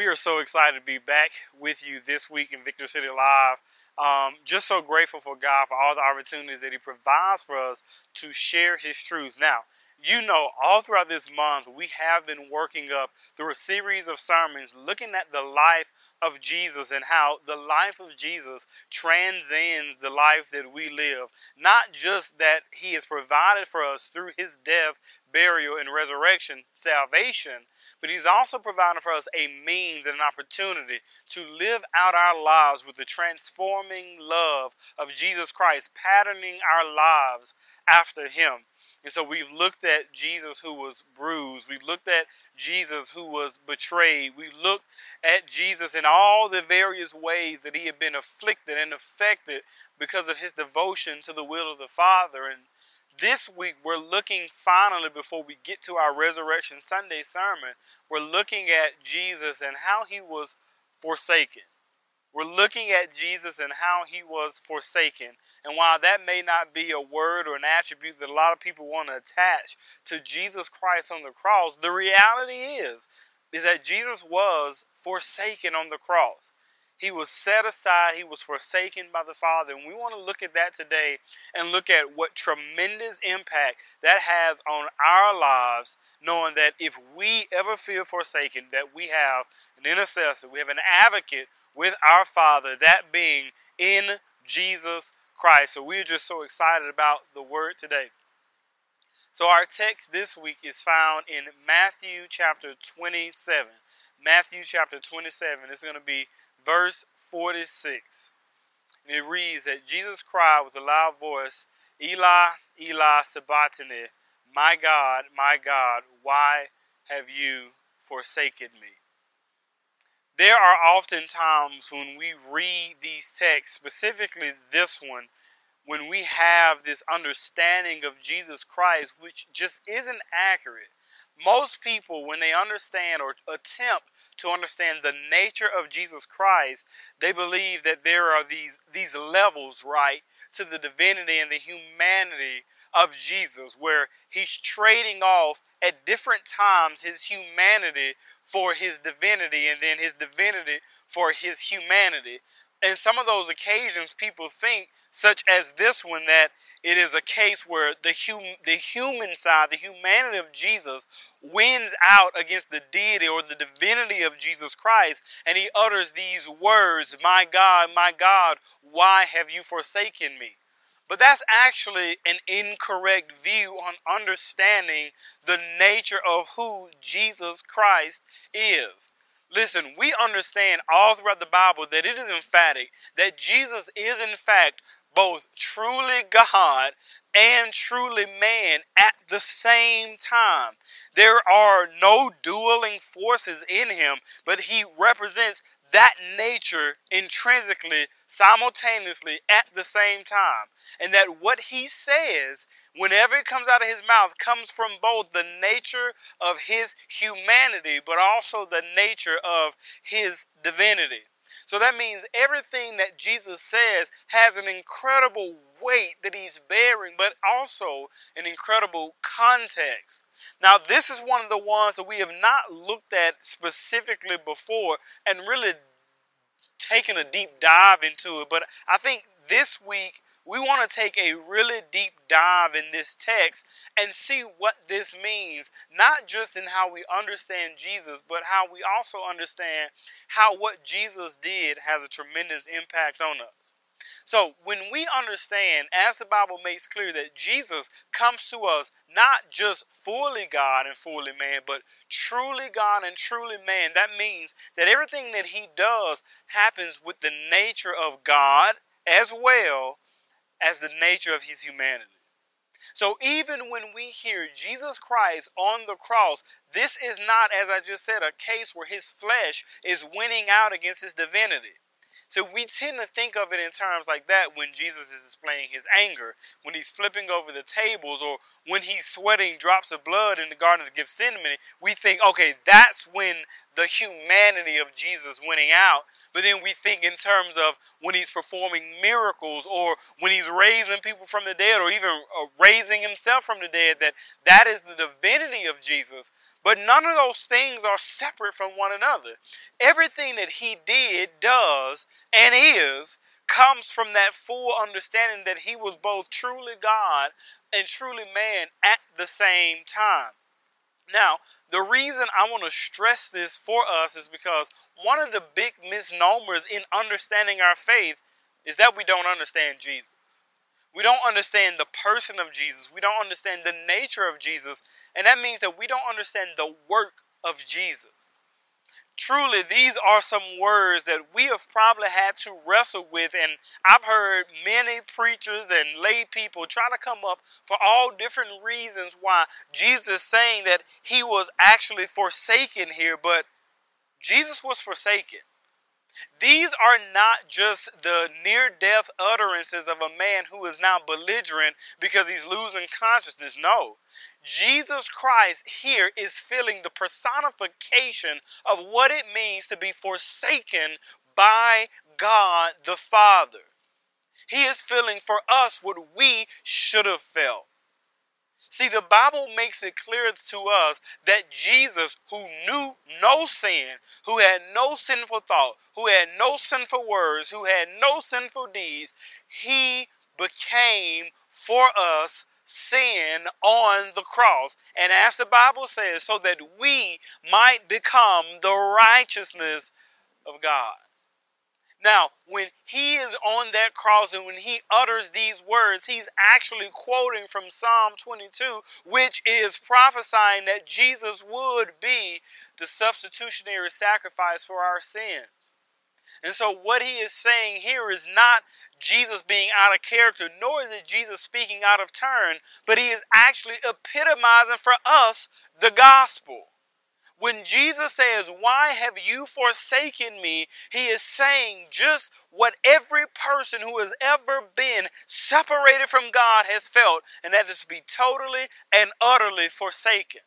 we are so excited to be back with you this week in Victory City Live. Um, just so grateful for God for all the opportunities that He provides for us to share His truth. Now, you know, all throughout this month, we have been working up through a series of sermons looking at the life of Jesus and how the life of Jesus transcends the life that we live. Not just that He has provided for us through His death, burial, and resurrection salvation, but He's also providing for us a means and an opportunity to live out our lives with the transforming love of Jesus Christ, patterning our lives after Him. And so we've looked at Jesus who was bruised. We've looked at Jesus who was betrayed. We looked at Jesus in all the various ways that he had been afflicted and affected because of his devotion to the will of the Father. And this week we're looking finally, before we get to our Resurrection Sunday sermon, we're looking at Jesus and how he was forsaken. We're looking at Jesus and how he was forsaken. And while that may not be a word or an attribute that a lot of people want to attach to Jesus Christ on the cross, the reality is is that Jesus was forsaken on the cross. He was set aside, he was forsaken by the Father. And we want to look at that today and look at what tremendous impact that has on our lives, knowing that if we ever feel forsaken, that we have an intercessor, we have an advocate with our Father, that being in Jesus Christ. So we're just so excited about the word today. So our text this week is found in Matthew chapter 27. Matthew chapter 27 is going to be verse 46. And it reads that Jesus cried with a loud voice, Eli, Eli, sabachthani, my God, my God, why have you forsaken me? There are often times when we read these texts, specifically this one, when we have this understanding of Jesus Christ, which just isn't accurate. Most people, when they understand or attempt to understand the nature of Jesus Christ, they believe that there are these, these levels, right, to the divinity and the humanity of Jesus, where he's trading off at different times his humanity for his divinity and then his divinity for his humanity. And some of those occasions people think, such as this one, that it is a case where the hum- the human side, the humanity of Jesus, wins out against the deity or the divinity of Jesus Christ, and he utters these words, "My God, my God, why have you forsaken me?" But that's actually an incorrect view on understanding the nature of who Jesus Christ is. Listen, we understand all throughout the Bible that it is emphatic that Jesus is, in fact, both truly God and truly man at the same time. There are no dueling forces in him, but he represents that nature intrinsically, simultaneously, at the same time. And that what he says, whenever it comes out of his mouth, comes from both the nature of his humanity, but also the nature of his divinity. So that means everything that Jesus says has an incredible weight that he's bearing, but also an incredible context. Now, this is one of the ones that we have not looked at specifically before and really taken a deep dive into it. But I think this week we want to take a really deep dive in this text and see what this means, not just in how we understand Jesus, but how we also understand how what Jesus did has a tremendous impact on us. So, when we understand, as the Bible makes clear, that Jesus comes to us not just fully God and fully man, but truly God and truly man, that means that everything that he does happens with the nature of God as well as the nature of his humanity. So even when we hear Jesus Christ on the cross, this is not, as I just said, a case where his flesh is winning out against his divinity. So we tend to think of it in terms like that when Jesus is displaying his anger, when he's flipping over the tables, or when he's sweating drops of blood in the Garden of Gethsemane. We think, okay, that's when the humanity of Jesus winning out. But then we think in terms of when he's performing miracles or when he's raising people from the dead or even uh, raising himself from the dead, that that is the divinity of Jesus. But none of those things are separate from one another. Everything that he did, does, and is comes from that full understanding that he was both truly God and truly man at the same time. Now, the reason I want to stress this for us is because one of the big misnomers in understanding our faith is that we don't understand Jesus. We don't understand the person of Jesus. We don't understand the nature of Jesus. And that means that we don't understand the work of Jesus. Truly, these are some words that we have probably had to wrestle with. And I've heard many preachers and lay people try to come up for all different reasons why Jesus saying that he was actually forsaken here, but Jesus was forsaken. These are not just the near death utterances of a man who is now belligerent because he's losing consciousness. No. Jesus Christ here is feeling the personification of what it means to be forsaken by God the Father. He is feeling for us what we should have felt. See, the Bible makes it clear to us that Jesus, who knew no sin, who had no sinful thought, who had no sinful words, who had no sinful deeds, he became for us sin on the cross. And as the Bible says, so that we might become the righteousness of God. Now, when he is on that cross and when he utters these words, he's actually quoting from Psalm 22, which is prophesying that Jesus would be the substitutionary sacrifice for our sins. And so, what he is saying here is not Jesus being out of character, nor is it Jesus speaking out of turn, but he is actually epitomizing for us the gospel. When Jesus says, Why have you forsaken me? He is saying just what every person who has ever been separated from God has felt, and that is to be totally and utterly forsaken.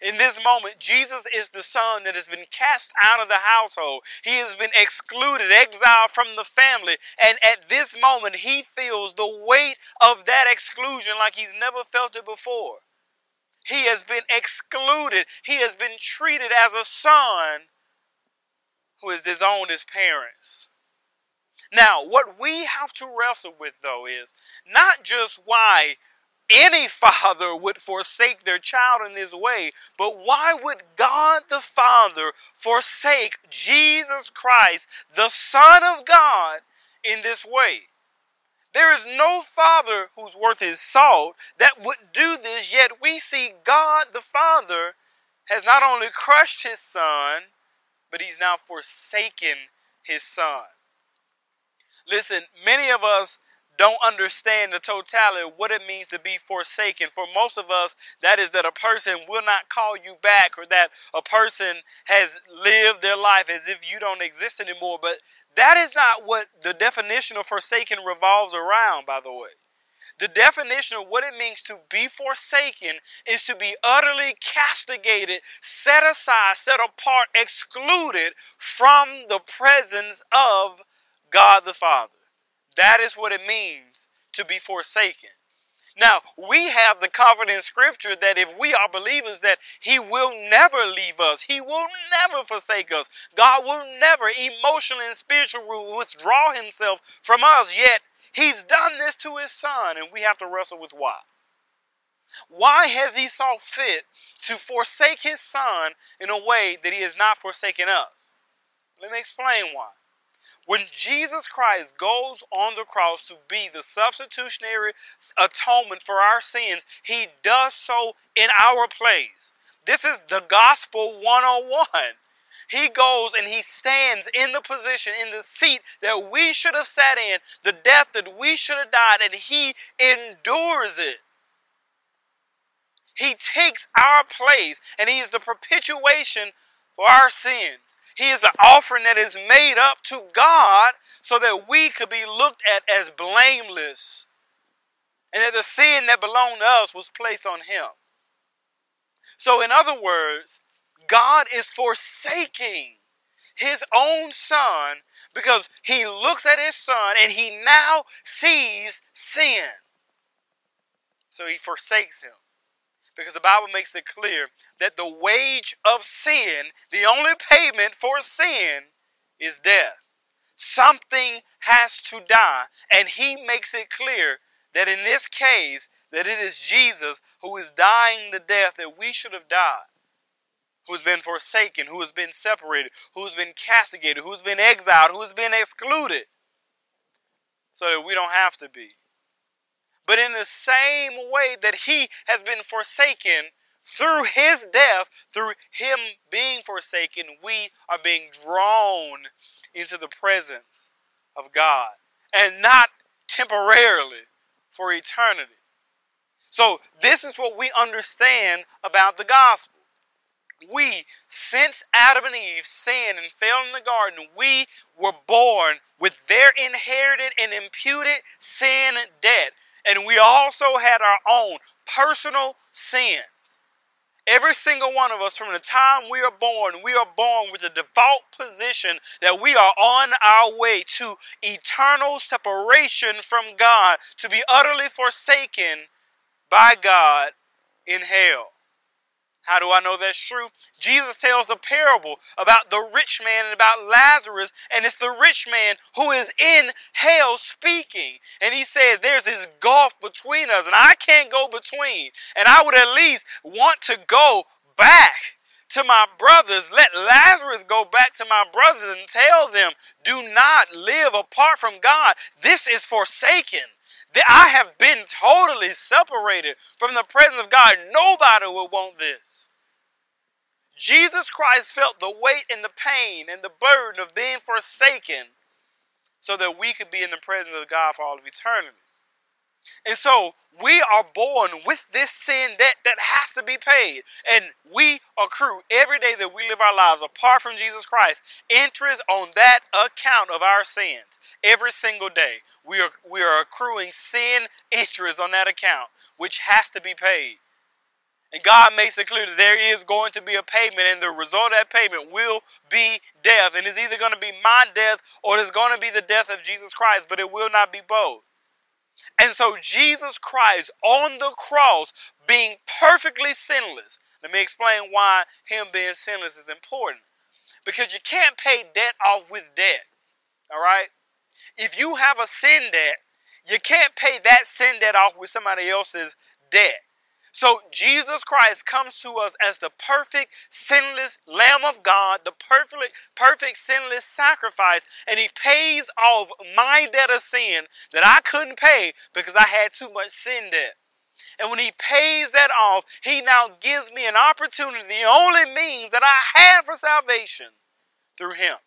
In this moment, Jesus is the son that has been cast out of the household. He has been excluded, exiled from the family. And at this moment, he feels the weight of that exclusion like he's never felt it before. He has been excluded. He has been treated as a son who has disowned his parents. Now, what we have to wrestle with, though, is not just why any father would forsake their child in this way, but why would God the Father forsake Jesus Christ, the Son of God, in this way? There is no father who's worth his salt that would do this, yet we see God the Father has not only crushed his son, but he's now forsaken his son. Listen, many of us don't understand the totality of what it means to be forsaken. For most of us, that is that a person will not call you back or that a person has lived their life as if you don't exist anymore. But that is not what the definition of forsaken revolves around, by the way. The definition of what it means to be forsaken is to be utterly castigated, set aside, set apart, excluded from the presence of God the Father. That is what it means to be forsaken. Now, we have the confidence in Scripture that if we are believers, that He will never leave us. He will never forsake us. God will never emotionally and spiritually withdraw Himself from us. Yet, He's done this to His Son, and we have to wrestle with why. Why has He saw fit to forsake His Son in a way that He has not forsaken us? Let me explain why. When Jesus Christ goes on the cross to be the substitutionary atonement for our sins, he does so in our place. This is the gospel 101. He goes and he stands in the position, in the seat that we should have sat in, the death that we should have died, and he endures it. He takes our place and he is the propitiation for our sins. He is the offering that is made up to God so that we could be looked at as blameless and that the sin that belonged to us was placed on him. So, in other words, God is forsaking his own son because he looks at his son and he now sees sin. So he forsakes him. Because the Bible makes it clear that the wage of sin, the only payment for sin, is death. Something has to die. And he makes it clear that in this case, that it is Jesus who is dying the death that we should have died. Who's been forsaken, who has been separated, who's been castigated, who's been exiled, who's been excluded. So that we don't have to be. But in the same way that he has been forsaken through his death, through him being forsaken, we are being drawn into the presence of God. And not temporarily, for eternity. So, this is what we understand about the gospel. We, since Adam and Eve sinned and fell in the garden, we were born with their inherited and imputed sin debt. And we also had our own personal sins. Every single one of us, from the time we are born, we are born with the default position that we are on our way to eternal separation from God, to be utterly forsaken by God in hell. How do I know that's true? Jesus tells a parable about the rich man and about Lazarus, and it's the rich man who is in hell speaking. And he says, There's this gulf between us, and I can't go between. And I would at least want to go back to my brothers. Let Lazarus go back to my brothers and tell them, Do not live apart from God. This is forsaken. I have been totally separated from the presence of God. Nobody will want this. Jesus Christ felt the weight and the pain and the burden of being forsaken so that we could be in the presence of God for all of eternity. And so we are born with this sin debt that has to be paid. And we accrue every day that we live our lives apart from Jesus Christ interest on that account of our sins. Every single day. We are, we are accruing sin interest on that account, which has to be paid. And God makes it clear that there is going to be a payment, and the result of that payment will be death. And it's either going to be my death or it's going to be the death of Jesus Christ, but it will not be both. And so Jesus Christ on the cross, being perfectly sinless. Let me explain why him being sinless is important. Because you can't pay debt off with debt. All right? If you have a sin debt, you can't pay that sin debt off with somebody else's debt. So Jesus Christ comes to us as the perfect, sinless Lamb of God, the perfect, perfect, sinless sacrifice, and He pays off my debt of sin that I couldn't pay because I had too much sin debt. And when He pays that off, He now gives me an opportunity, the only means that I have for salvation through Him.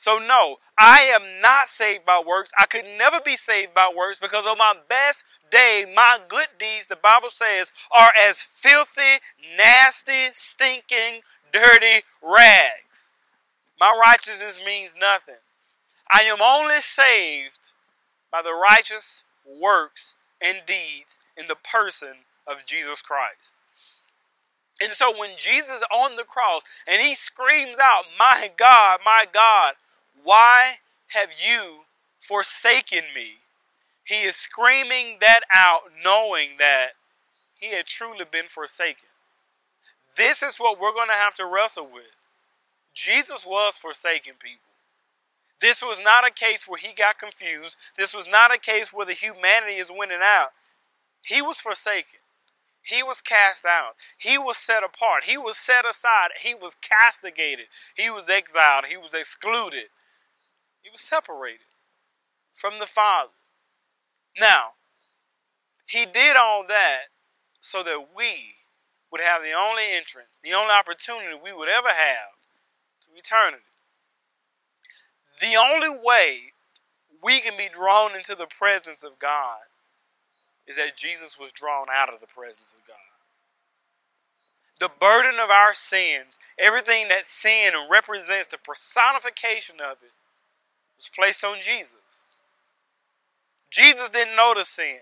So, no, I am not saved by works. I could never be saved by works because on my best day, my good deeds, the Bible says, are as filthy, nasty, stinking, dirty rags. My righteousness means nothing. I am only saved by the righteous works and deeds in the person of Jesus Christ. And so when Jesus on the cross and he screams out, My God, my God, why have you forsaken me? He is screaming that out, knowing that he had truly been forsaken. This is what we're going to have to wrestle with. Jesus was forsaken, people. This was not a case where he got confused. This was not a case where the humanity is winning out. He was forsaken. He was cast out. He was set apart. He was set aside. He was castigated. He was exiled. He was excluded. He was separated from the Father. Now, he did all that so that we would have the only entrance, the only opportunity we would ever have to eternity. The only way we can be drawn into the presence of God is that Jesus was drawn out of the presence of God. The burden of our sins, everything that sin represents, the personification of it, was placed on Jesus. Jesus didn't know the sin,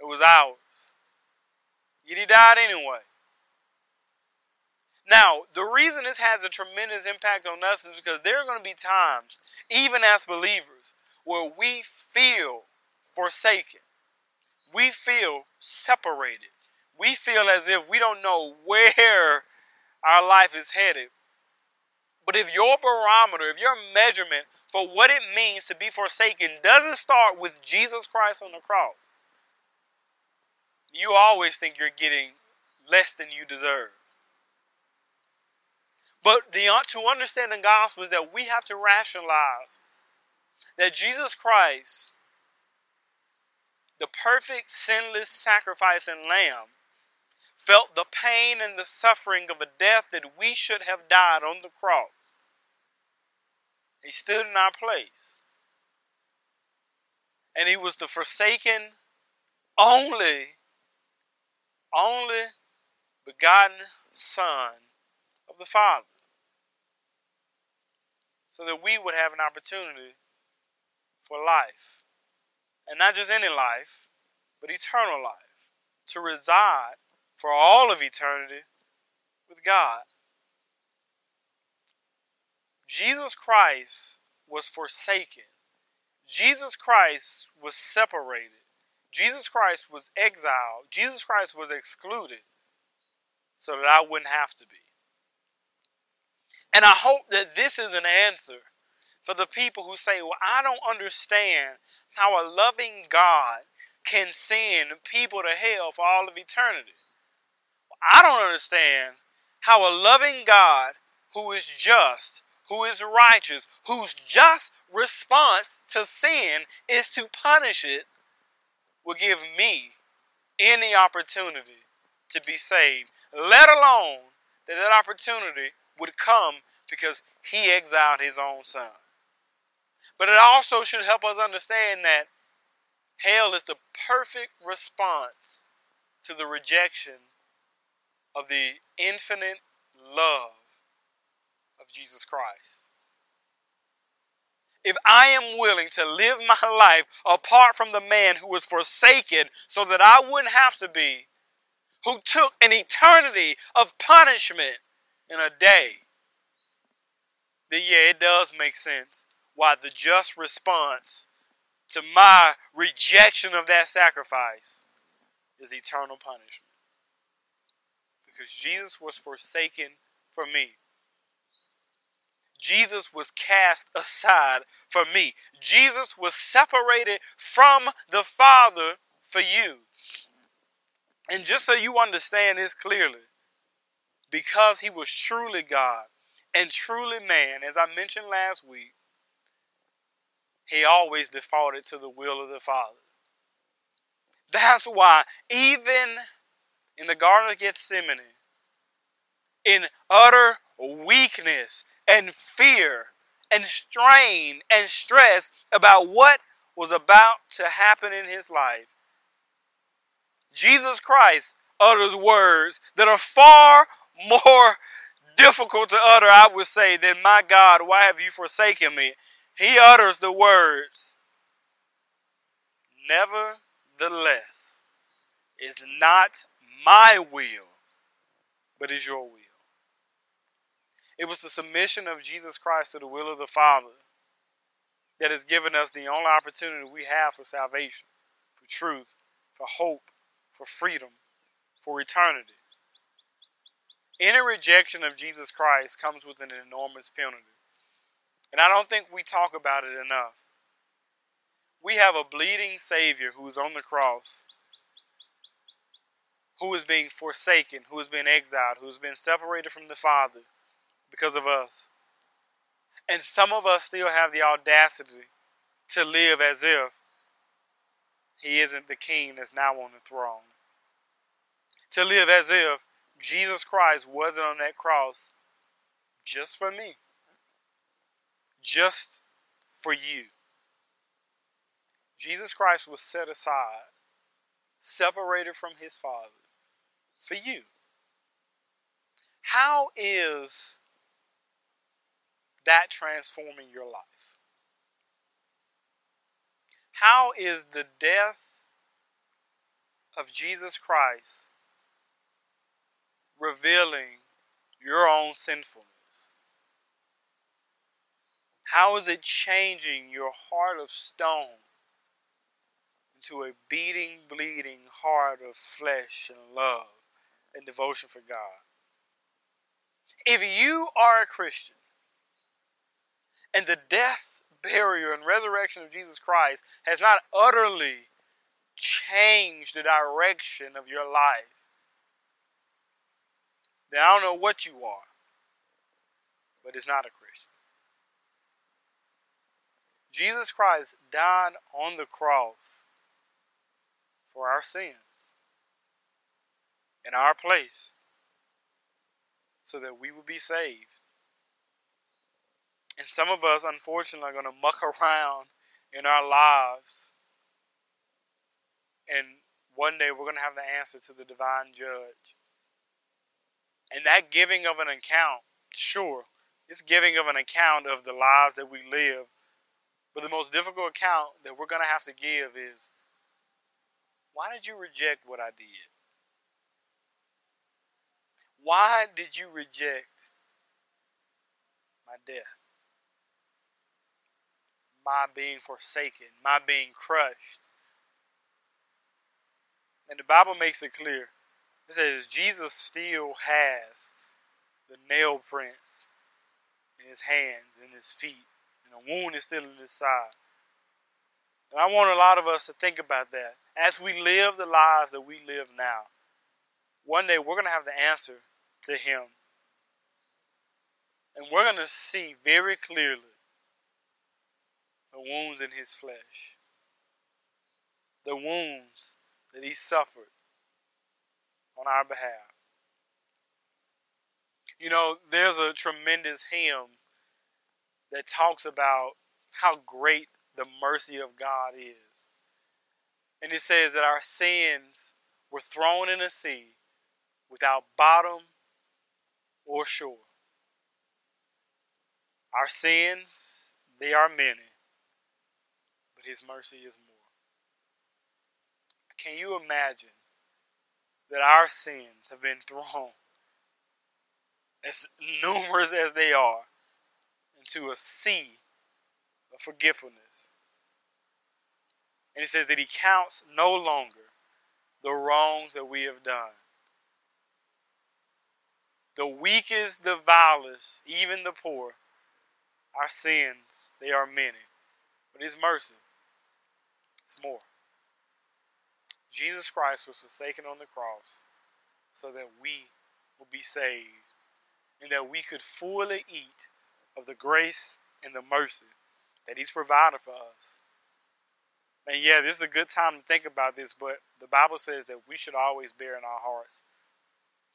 it was ours. Yet he died anyway. Now, the reason this has a tremendous impact on us is because there are going to be times, even as believers, where we feel forsaken. We feel separated. we feel as if we don't know where our life is headed. But if your barometer, if your measurement for what it means to be forsaken doesn't start with Jesus Christ on the cross, you always think you're getting less than you deserve. But the, to understand the gospel is that we have to rationalize that Jesus Christ, the perfect, sinless sacrifice and lamb, felt the pain and the suffering of a death that we should have died on the cross. He stood in our place. And he was the forsaken, only, only begotten Son of the Father. So that we would have an opportunity for life. And not just any life, but eternal life. To reside for all of eternity with God. Jesus Christ was forsaken. Jesus Christ was separated. Jesus Christ was exiled. Jesus Christ was excluded so that I wouldn't have to be. And I hope that this is an answer for the people who say, Well, I don't understand how a loving God can send people to hell for all of eternity. I don't understand how a loving God who is just, who is righteous, whose just response to sin is to punish it, will give me any opportunity to be saved, let alone that that opportunity would come because he exiled his own son. But it also should help us understand that hell is the perfect response to the rejection of the infinite love Jesus Christ. If I am willing to live my life apart from the man who was forsaken so that I wouldn't have to be, who took an eternity of punishment in a day, then yeah, it does make sense why the just response to my rejection of that sacrifice is eternal punishment. Because Jesus was forsaken for me. Jesus was cast aside for me. Jesus was separated from the Father for you. And just so you understand this clearly, because he was truly God and truly man, as I mentioned last week, he always defaulted to the will of the Father. That's why, even in the Garden of Gethsemane, in utter weakness and fear and strain and stress about what was about to happen in his life, Jesus Christ utters words that are far more difficult to utter, I would say, than my God, why have you forsaken me? He utters the words, Nevertheless, is not my will, but is your will. It was the submission of Jesus Christ to the will of the Father that has given us the only opportunity we have for salvation, for truth, for hope, for freedom, for eternity. Any rejection of Jesus Christ comes with an enormous penalty. And I don't think we talk about it enough. We have a bleeding Savior who is on the cross, who is being forsaken, who has been exiled, who has been separated from the Father because of us. And some of us still have the audacity to live as if he isn't the king that's now on the throne. To live as if Jesus Christ wasn't on that cross just for me, just for you. Jesus Christ was set aside, separated from his Father for you. How is that transforming your life? How is the death of Jesus Christ revealing your own sinfulness? How is it changing your heart of stone into a beating, bleeding heart of flesh and love? and devotion for God. If you are a Christian and the death, burial, and resurrection of Jesus Christ has not utterly changed the direction of your life, then I don't know what you are, but it's not a Christian. Jesus Christ died on the cross for our sins in our place so that we would be saved. And some of us, unfortunately, are going to muck around in our lives. And one day we're going to have the answer to the divine judge. And that giving of an account, sure, it's giving of an account of the lives that we live. But the most difficult account that we're going to have to give is why did you reject what I did? Why did you reject my death? My being forsaken, my being crushed. And the Bible makes it clear. It says Jesus still has the nail prints in his hands and his feet, and a wound is still in his side. And I want a lot of us to think about that. As we live the lives that we live now, one day we're going to have the answer to Him. And we're going to see very clearly the wounds in His flesh, the wounds that He suffered on our behalf. You know, there's a tremendous hymn that talks about how great the mercy of God is. And it says that our sins were thrown in a sea without bottom or shore. Our sins, they are many, His mercy is more. Can you imagine that our sins have been thrown, as numerous as they are, into a sea of forgetfulness? And it says that He counts no longer the wrongs that we have done the weakest, the vilest, even the poor, our sins, they are many. But His mercy, it's more. Jesus Christ was forsaken on the cross so that we will be saved and that we could fully eat of the grace and the mercy that He's provided for us. And yeah, this is a good time to think about this, but the Bible says that we should always bear in our hearts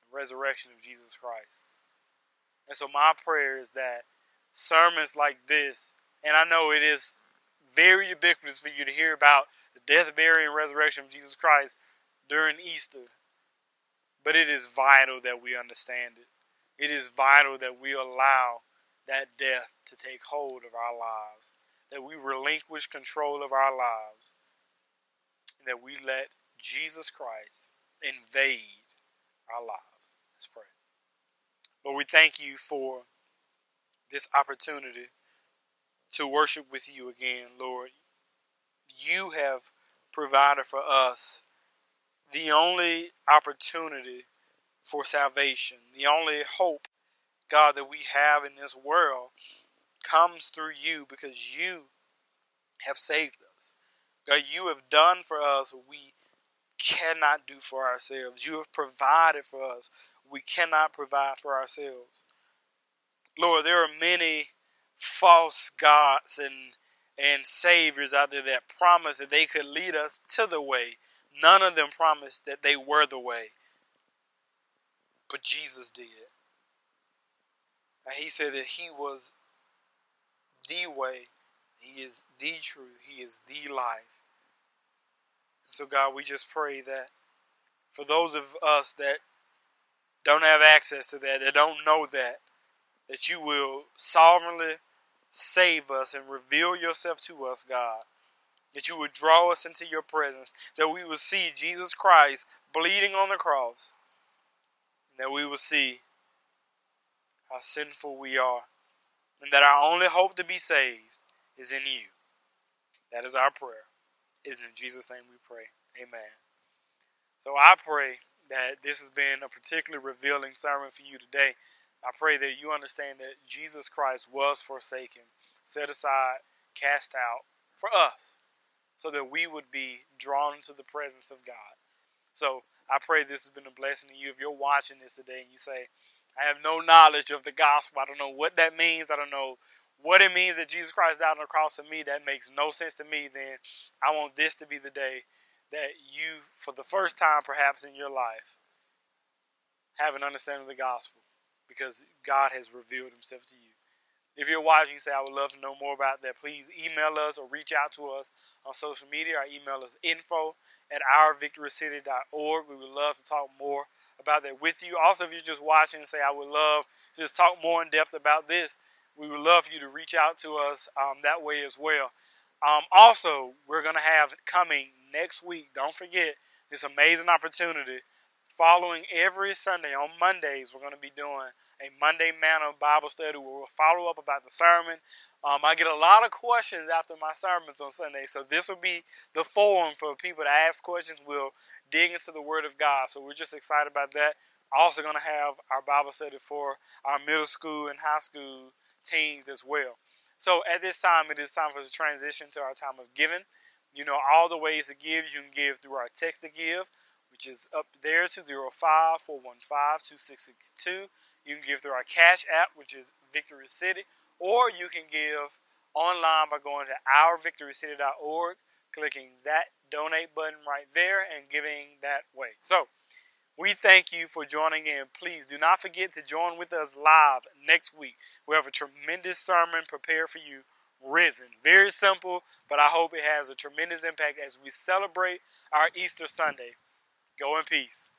the resurrection of Jesus Christ. And so my prayer is that sermons like this, and I know it is very ubiquitous for you to hear about the death, burial, and resurrection of Jesus Christ during Easter, but it is vital that we understand it. It is vital that we allow that death to take hold of our lives, that we relinquish control of our lives, and that we let Jesus Christ invade our lives. Let's pray. Lord, we thank you for this opportunity to worship with you again, Lord. You have provided for us the only opportunity for salvation, the only hope, God, that we have in this world comes through you because you have saved us. God, you have done for us what we cannot do for ourselves. You have provided for us we cannot provide for ourselves. Lord, there are many false gods and and saviors out there that promised that they could lead us to the way. None of them promised that they were the way. But Jesus did. And he said that he was the way, he is the truth, he is the life. so God, we just pray that for those of us that don't have access to that, that don't know that, that you will sovereignly save us and reveal yourself to us, God. That you would draw us into your presence, that we would see Jesus Christ bleeding on the cross, and that we will see how sinful we are, and that our only hope to be saved is in you. That is our prayer. It is in Jesus' name we pray. Amen. So I pray that this has been a particularly revealing sermon for you today. I pray that you understand that Jesus Christ was forsaken, set aside, cast out for us, so that we would be drawn into the presence of God. So I pray this has been a blessing to you. If you're watching this today and you say, I have no knowledge of the gospel, I don't know what that means, I don't know what it means that Jesus Christ died on the cross for me, that makes no sense to me, then I want this to be the day that you, for the first time perhaps in your life, have an understanding of the gospel because God has revealed himself to you. If you're watching, you say, I would love to know more about that, please email us or reach out to us on social media. Our email is info at ourvictorycity.org. We would love to talk more about that with you. Also, if you're just watching and say, I would love to just talk more in depth about this, we would love for you to reach out to us um, that way as well. Um, also, we're going to have coming next week, don't forget this amazing opportunity. Following every Sunday on Mondays, we're going to be doing a Monday Manna Bible study where we'll follow up about the sermon. Um, I get a lot of questions after my sermons on Sunday, so this will be the forum for people to ask questions. We'll dig into the Word of God, so we're just excited about that. Also, going to have our Bible study for our middle school and high school teens as well. So, at this time, it is time for to transition to our time of giving. You know all the ways to give. You can give through our text to give, which is up there 205 415 2662. You can give through our Cash app, which is Victory City, or you can give online by going to ourvictorycity.org, clicking that donate button right there, and giving that way. So, we thank you for joining in. Please do not forget to join with us live next week. We have a tremendous sermon prepared for you, Risen. Very simple, but I hope it has a tremendous impact as we celebrate our Easter Sunday. Go in peace.